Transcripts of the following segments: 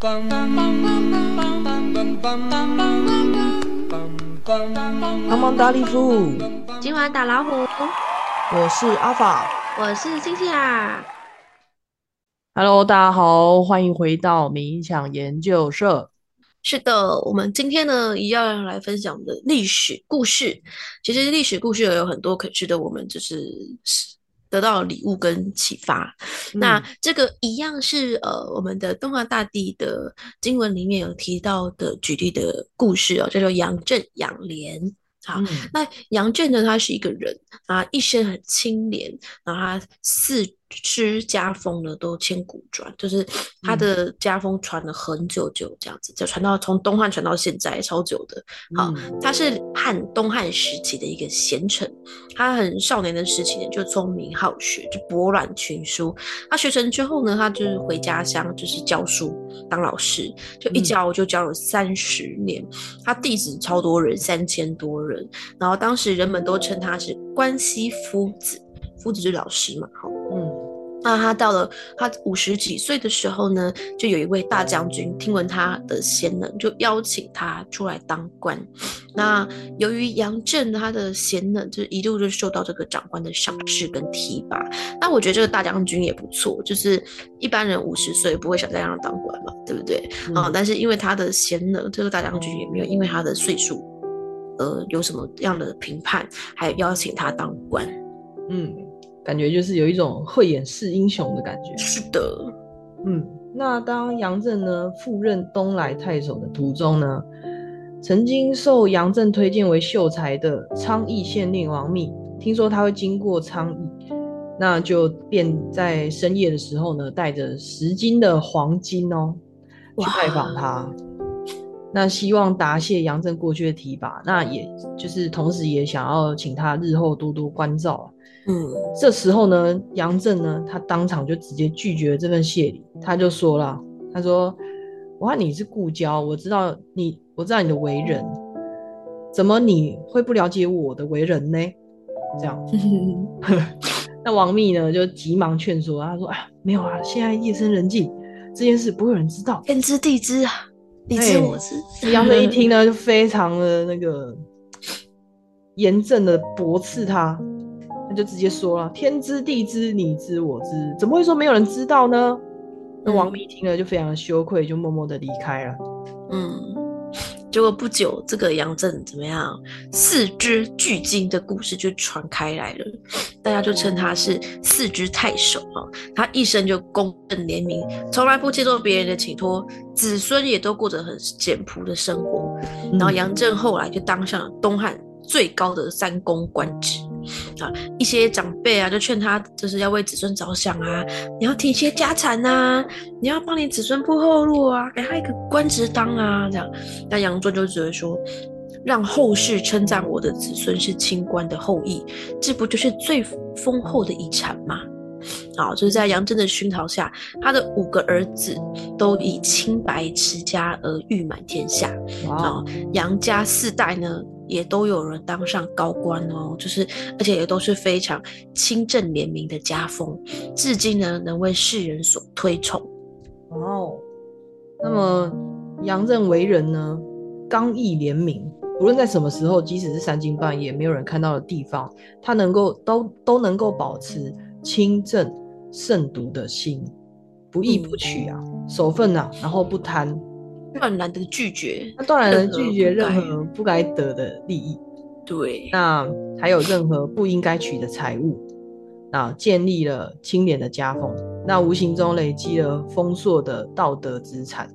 帮忙打礼服，今晚打老虎，我是阿法，我是星星啊。Hello，大家好，欢迎回到冥想研究社。是的，我们今天呢，一样来分享的历史故事。其实历史故事有很多可值得我们就是得到礼物跟启发。那这个一样是呃，我们的东华大帝的经文里面有提到的举例的故事哦，叫做杨震、杨莲。好，那杨震呢，他是一个人啊，一生很清廉，然后他四。吃家风的，都千古传，就是他的家风传了很久久，这样子就传到从东汉传到现在超久的。好，他是汉东汉时期的一个贤臣，他很少年的时期呢就聪明好学，就博览群书。他学成之后呢，他就是回家乡就是教书当老师，就一教就教了三十年。他弟子超多人，三千多人。然后当时人们都称他是关西夫子，夫子就是老师嘛。好，嗯。那他到了他五十几岁的时候呢，就有一位大将军听闻他的贤能，就邀请他出来当官。那由于杨震他的贤能，就一度就受到这个长官的赏识跟提拔。那我觉得这个大将军也不错，就是一般人五十岁不会想再让他当官嘛，对不对？啊，但是因为他的贤能，这个大将军也没有因为他的岁数，呃，有什么样的评判，还邀请他当官。嗯。感觉就是有一种慧眼识英雄的感觉。是的，嗯，那当杨震呢赴任东莱太守的途中呢，曾经受杨震推荐为秀才的昌邑县令王密，听说他会经过昌邑，那就便在深夜的时候呢，带着十斤的黄金哦去拜访他，那希望答谢杨震过去的提拔，那也就是同时也想要请他日后多多关照。嗯，这时候呢，杨震呢，他当场就直接拒绝了这份谢礼。他就说了：“他说，我看你是故交，我知道你，我知道你的为人，怎么你会不了解我的为人呢？”这样，那王密呢就急忙劝说，他说：“啊，没有啊，现在夜深人静，这件事不会有人知道，天知地知啊，你知我知。”杨震一听呢，就非常的那个 严正的驳斥他。他就直接说了：“天知地知，你知我知，怎么会说没有人知道呢？”那王密听了就非常的羞愧，就默默的离开了。嗯，结果不久，这个杨震怎么样？四肢巨鲸的故事就传开来了，大家就称他是四肢太守啊。他一生就公正廉明，从来不接受别人的请托，子孙也都过着很简朴的生活。然后杨震后来就当上了东汉最高的三公官职。啊，一些长辈啊，就劝他，就是要为子孙着想啊，你要提些家产啊，你要帮你子孙铺后路啊，给他一个官职当啊，这样。那杨震就只会说，让后世称赞我的子孙是清官的后裔，这不就是最丰厚的遗产吗？好，就是在杨震的熏陶下，他的五个儿子都以清白持家而誉满天下。啊，杨家四代呢？也都有人当上高官哦，就是而且也都是非常清正廉明的家风，至今呢能为世人所推崇。哦，那么杨震为人呢刚毅廉明，无论在什么时候，即使是三更半夜没有人看到的地方，他能够都都能够保持清正慎独的心，不义不取啊，守分啊，然后不贪。断然的拒绝，他断然的拒绝任何不该得的利益。对，那还有任何不应该取的财物，那建立了清廉的家风，那无形中累积了丰硕的道德资产。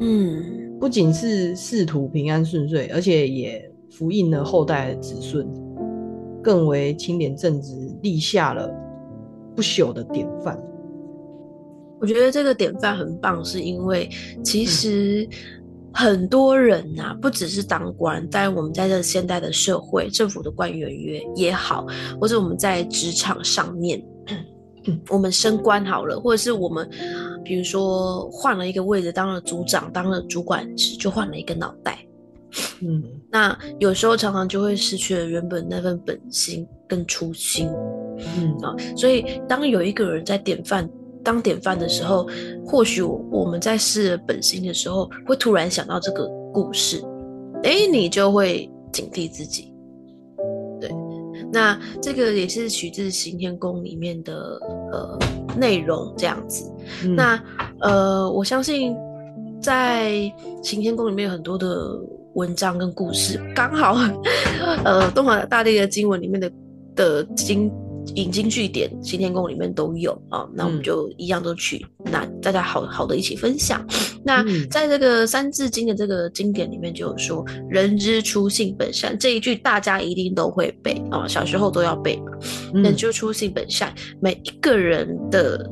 嗯，不仅是仕途平安顺遂，而且也福荫了后代的子孙，更为清廉正直立下了不朽的典范。我觉得这个典范很棒，是因为其实很多人呐，不只是当官，在我们在这现代的社会，政府的官员也也好，或者我们在职场上面，我们升官好了，或者是我们比如说换了一个位置，当了组长，当了主管职，就换了一个脑袋。嗯，那有时候常常就会失去了原本那份本心跟初心。嗯啊，所以当有一个人在典范。当典范的时候，或许我们在试本心的时候，会突然想到这个故事，哎，你就会警惕自己。对，那这个也是取自行天宫里面的呃内容这样子。那呃，我相信在行天宫里面有很多的文章跟故事，刚好 呃东华大帝的经文里面的的经。引经据典，新天宫里面都有啊，那我们就一样都去，那大家好好的一起分享。那在这个《三字经》的这个经典里面就有说“人之初，性本善”这一句，大家一定都会背啊，小时候都要背嘛。人之初，性本善，每一个人的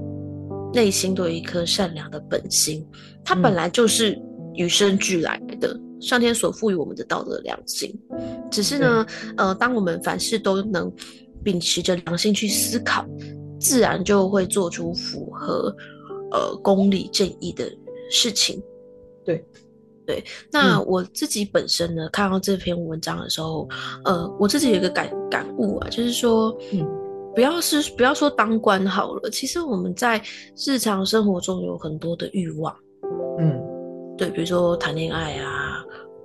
内心都有一颗善良的本心，它本来就是与生俱来的，上天所赋予我们的道德良心。只是呢，呃，当我们凡事都能。秉持着良心去思考，自然就会做出符合呃公理正义的事情。对，对。那我自己本身呢，看到这篇文章的时候，呃，我自己有一个感感悟啊，就是说，嗯，不要是不要说当官好了，其实我们在日常生活中有很多的欲望，嗯，对，比如说谈恋爱啊。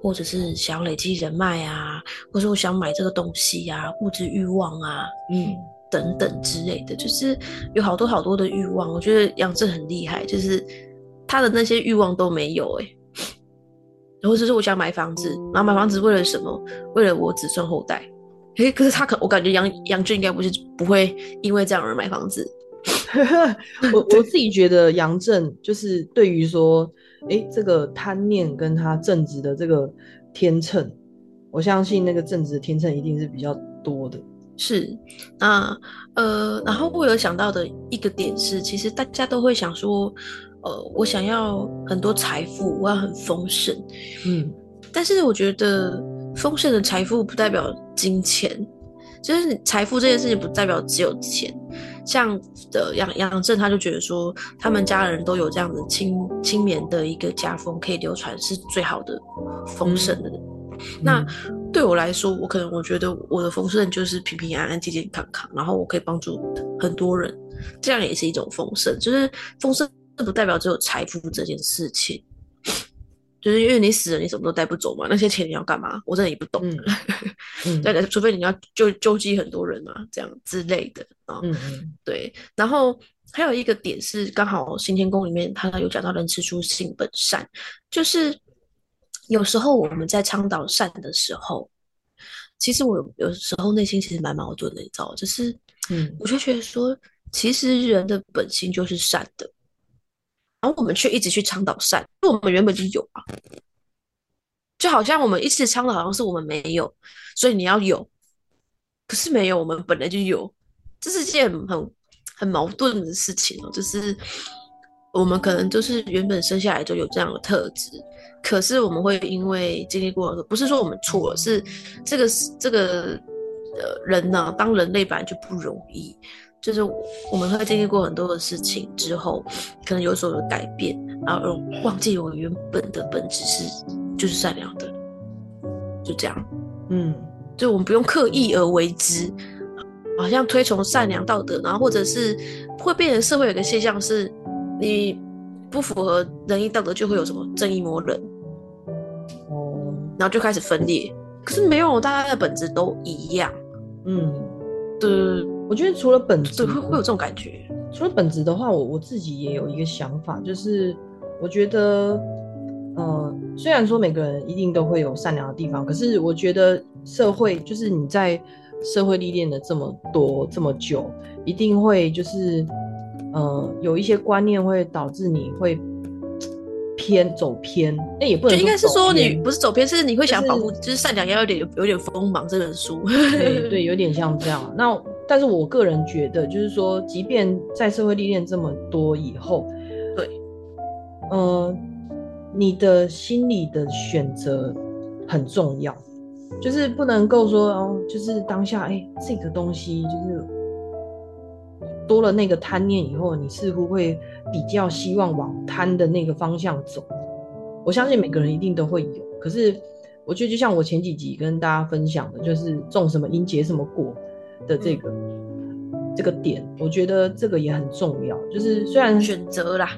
或者是想累积人脉啊，或者我想买这个东西啊，物质欲望啊，嗯，等等之类的，就是有好多好多的欲望。我觉得杨正很厉害，就是他的那些欲望都没有哎。然后就是我想买房子，然后买房子为了什么？为了我子孙后代。哎，可是他可我感觉杨杨正应该不是不会因为这样而买房子。我我自己觉得杨正就是对于说。哎，这个贪念跟他正直的这个天秤，我相信那个正直的天秤一定是比较多的。是，那呃，然后我有想到的一个点是，其实大家都会想说，呃，我想要很多财富，我要很丰盛，嗯，但是我觉得丰盛的财富不代表金钱。就是财富这件事情不代表只有钱，像的杨杨正他就觉得说，他们家人都有这样子轻轻绵的一个家风可以流传，是最好的丰盛的。那对我来说，我可能我觉得我的丰盛就是平平安安、健健康康，然后我可以帮助很多人，这样也是一种丰盛。就是丰盛不代表只有财富这件事情。就是因为你死了，你什么都带不走嘛。那些钱你要干嘛？我真的也不懂。嗯 对，除非你要救救济很多人嘛，这样之类的啊嗯。对。然后还有一个点是，刚好新天宫里面他有讲到“人之初，性本善”，就是有时候我们在倡导善的时候，其实我有时候内心其实蛮矛盾的，你知道就是嗯，我就觉得说，其实人的本性就是善的。然后我们却一直去倡导善，因为我们原本就有啊，就好像我们一直倡导，好像是我们没有，所以你要有，可是没有，我们本来就有，这是件很很矛盾的事情哦。就是我们可能就是原本生下来就有这样的特质，可是我们会因为经历过，不是说我们错了，是这个这个呃人呢，当人类本来就不容易。就是我们会经历过很多的事情之后，可能有所的改变，然后忘记我原本的本质是就是善良的，就这样。嗯，就我们不用刻意而为之，好像推崇善良道德，然后或者是会变成社会有个现象是，你不符合仁义道德就会有什么正义魔人，哦，然后就开始分裂。可是没有，大家的本质都一样。嗯，对。我觉得除了本质，会会有这种感觉。除了本质的话，我我自己也有一个想法，就是我觉得，呃，虽然说每个人一定都会有善良的地方，可是我觉得社会就是你在社会历练了这么多这么久，一定会就是，呃，有一些观念会导致你会偏走偏。那也不能应该是说你不是走偏，是你会想保护，就是善良要有点有点锋芒。这本书，对对，有点像这样。那。但是我个人觉得，就是说，即便在社会历练这么多以后，对，呃，你的心理的选择很重要，就是不能够说哦，就是当下，哎，这个东西就是多了那个贪念以后，你似乎会比较希望往贪的那个方向走。我相信每个人一定都会有，可是我觉得就像我前几集跟大家分享的，就是种什么因结什么果。的这个，这个点，我觉得这个也很重要。就是虽然选择啦，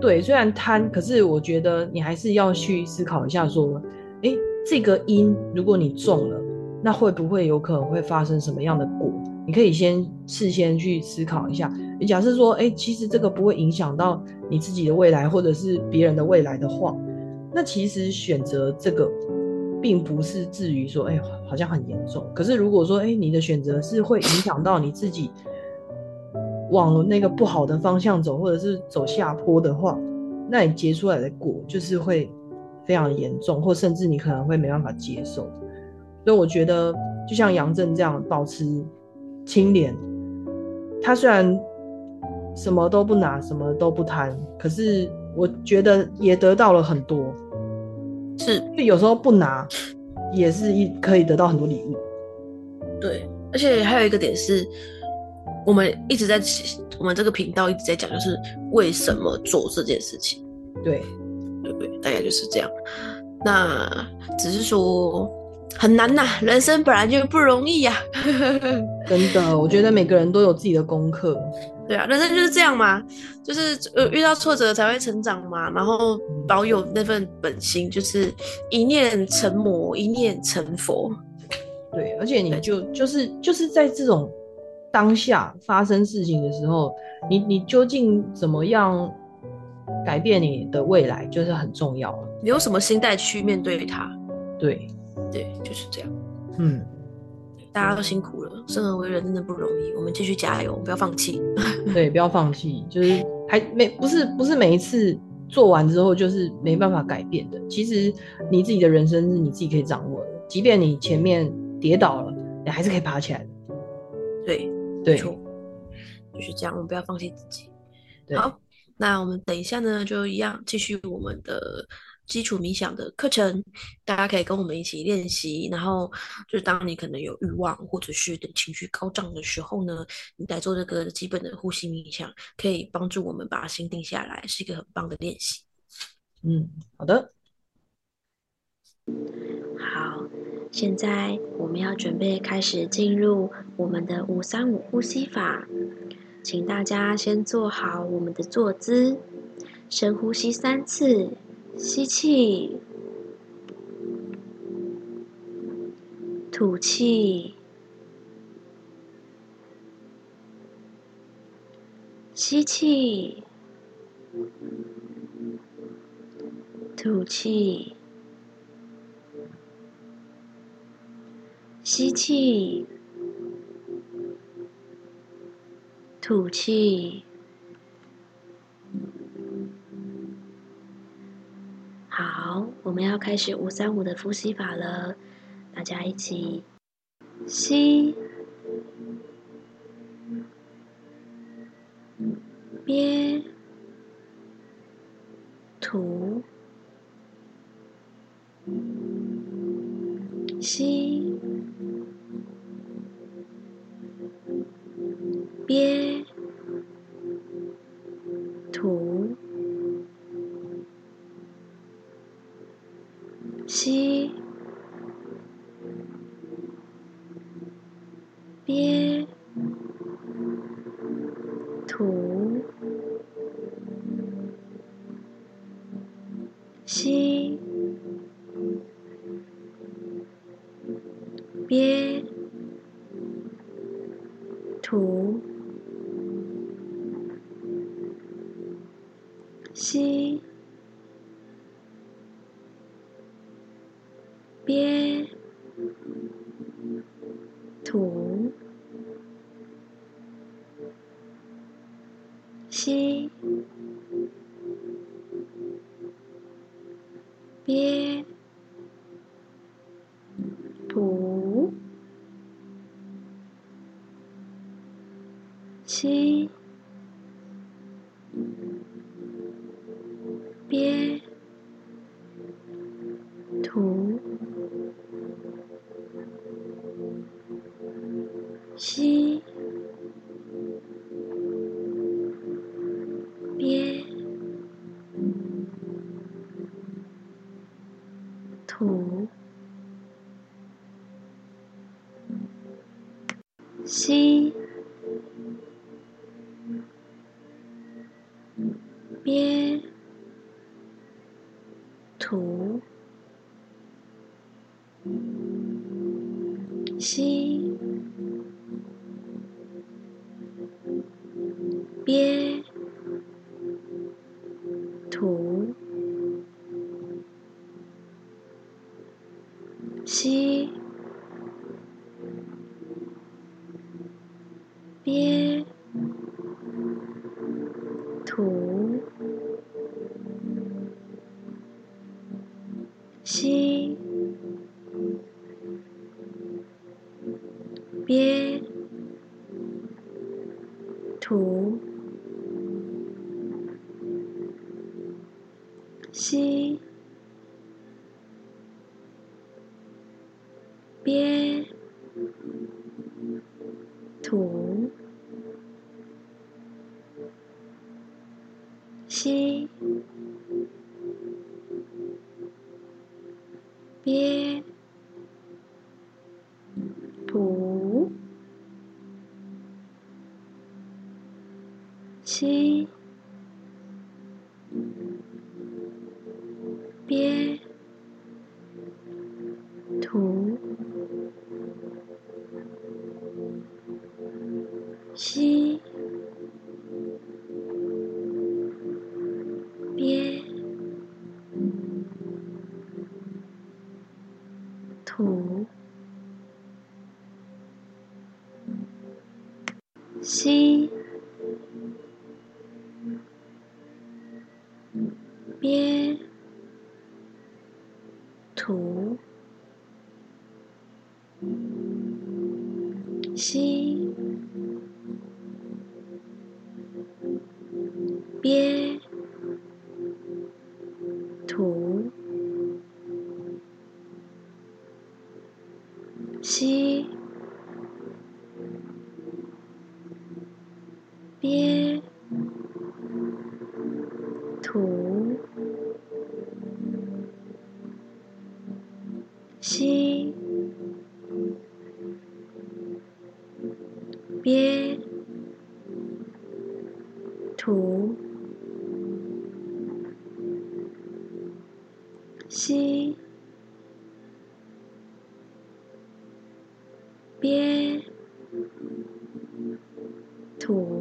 对，虽然贪，可是我觉得你还是要去思考一下，说，哎，这个因如果你中了，那会不会有可能会发生什么样的果？你可以先事先去思考一下。你假设说，哎，其实这个不会影响到你自己的未来，或者是别人的未来的话，那其实选择这个。并不是至于说，哎，好像很严重。可是如果说，哎，你的选择是会影响到你自己往那个不好的方向走，或者是走下坡的话，那你结出来的果就是会非常严重，或甚至你可能会没办法接受。所以我觉得，就像杨正这样保持清廉，他虽然什么都不拿，什么都不贪，可是我觉得也得到了很多。是，就有时候不拿，也是一可以得到很多礼物。对，而且还有一个点是，我们一直在我们这个频道一直在讲，就是为什么做这件事情。对，对对，大概就是这样。那只是说很难呐，人生本来就不容易呀。真的，我觉得每个人都有自己的功课。对啊，人生就是这样嘛，就是呃遇到挫折才会成长嘛，然后保有那份本心，就是一念成魔，一念成佛。对，而且你就就是就是在这种当下发生事情的时候，你你究竟怎么样改变你的未来，就是很重要了。你用什么心态去面对它？对，对，就是这样。嗯。大家都辛苦了，生而为人真的不容易。我们继续加油，不要放弃。对，不要放弃，就是还没不是不是每一次做完之后就是没办法改变的。其实你自己的人生是你自己可以掌握的，即便你前面跌倒了，你还是可以爬起来的。对，对，就是这样，我们不要放弃自己。好，那我们等一下呢，就一样继续我们的。基础冥想的课程，大家可以跟我们一起练习。然后，就是当你可能有欲望或者是等情绪高涨的时候呢，你来做这个基本的呼吸冥想，可以帮助我们把心定下来，是一个很棒的练习。嗯，好的。好，现在我们要准备开始进入我们的五三五呼吸法，请大家先做好我们的坐姿，深呼吸三次。吸气，吐气，吸气，吐气，吸气，吐气。我们要开始五三五的呼吸法了，大家一起。吸，憋，吐，吸，憋。吸， ถู 边。吸，Cool.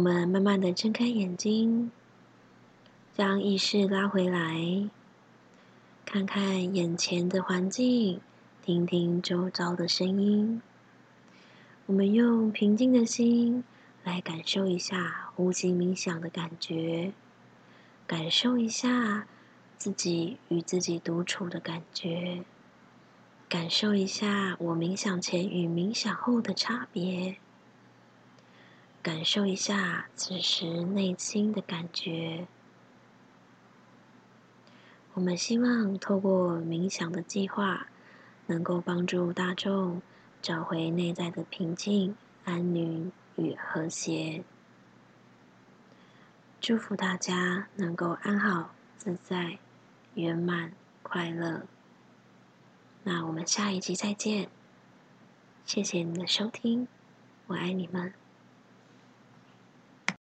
我们慢慢的睁开眼睛，将意识拉回来，看看眼前的环境，听听周遭的声音。我们用平静的心来感受一下呼吸冥想的感觉，感受一下自己与自己独处的感觉，感受一下我冥想前与冥想后的差别。感受一下此时内心的感觉。我们希望透过冥想的计划，能够帮助大众找回内在的平静、安宁与和谐。祝福大家能够安好、自在、圆满、快乐。那我们下一集再见，谢谢你的收听，我爱你们。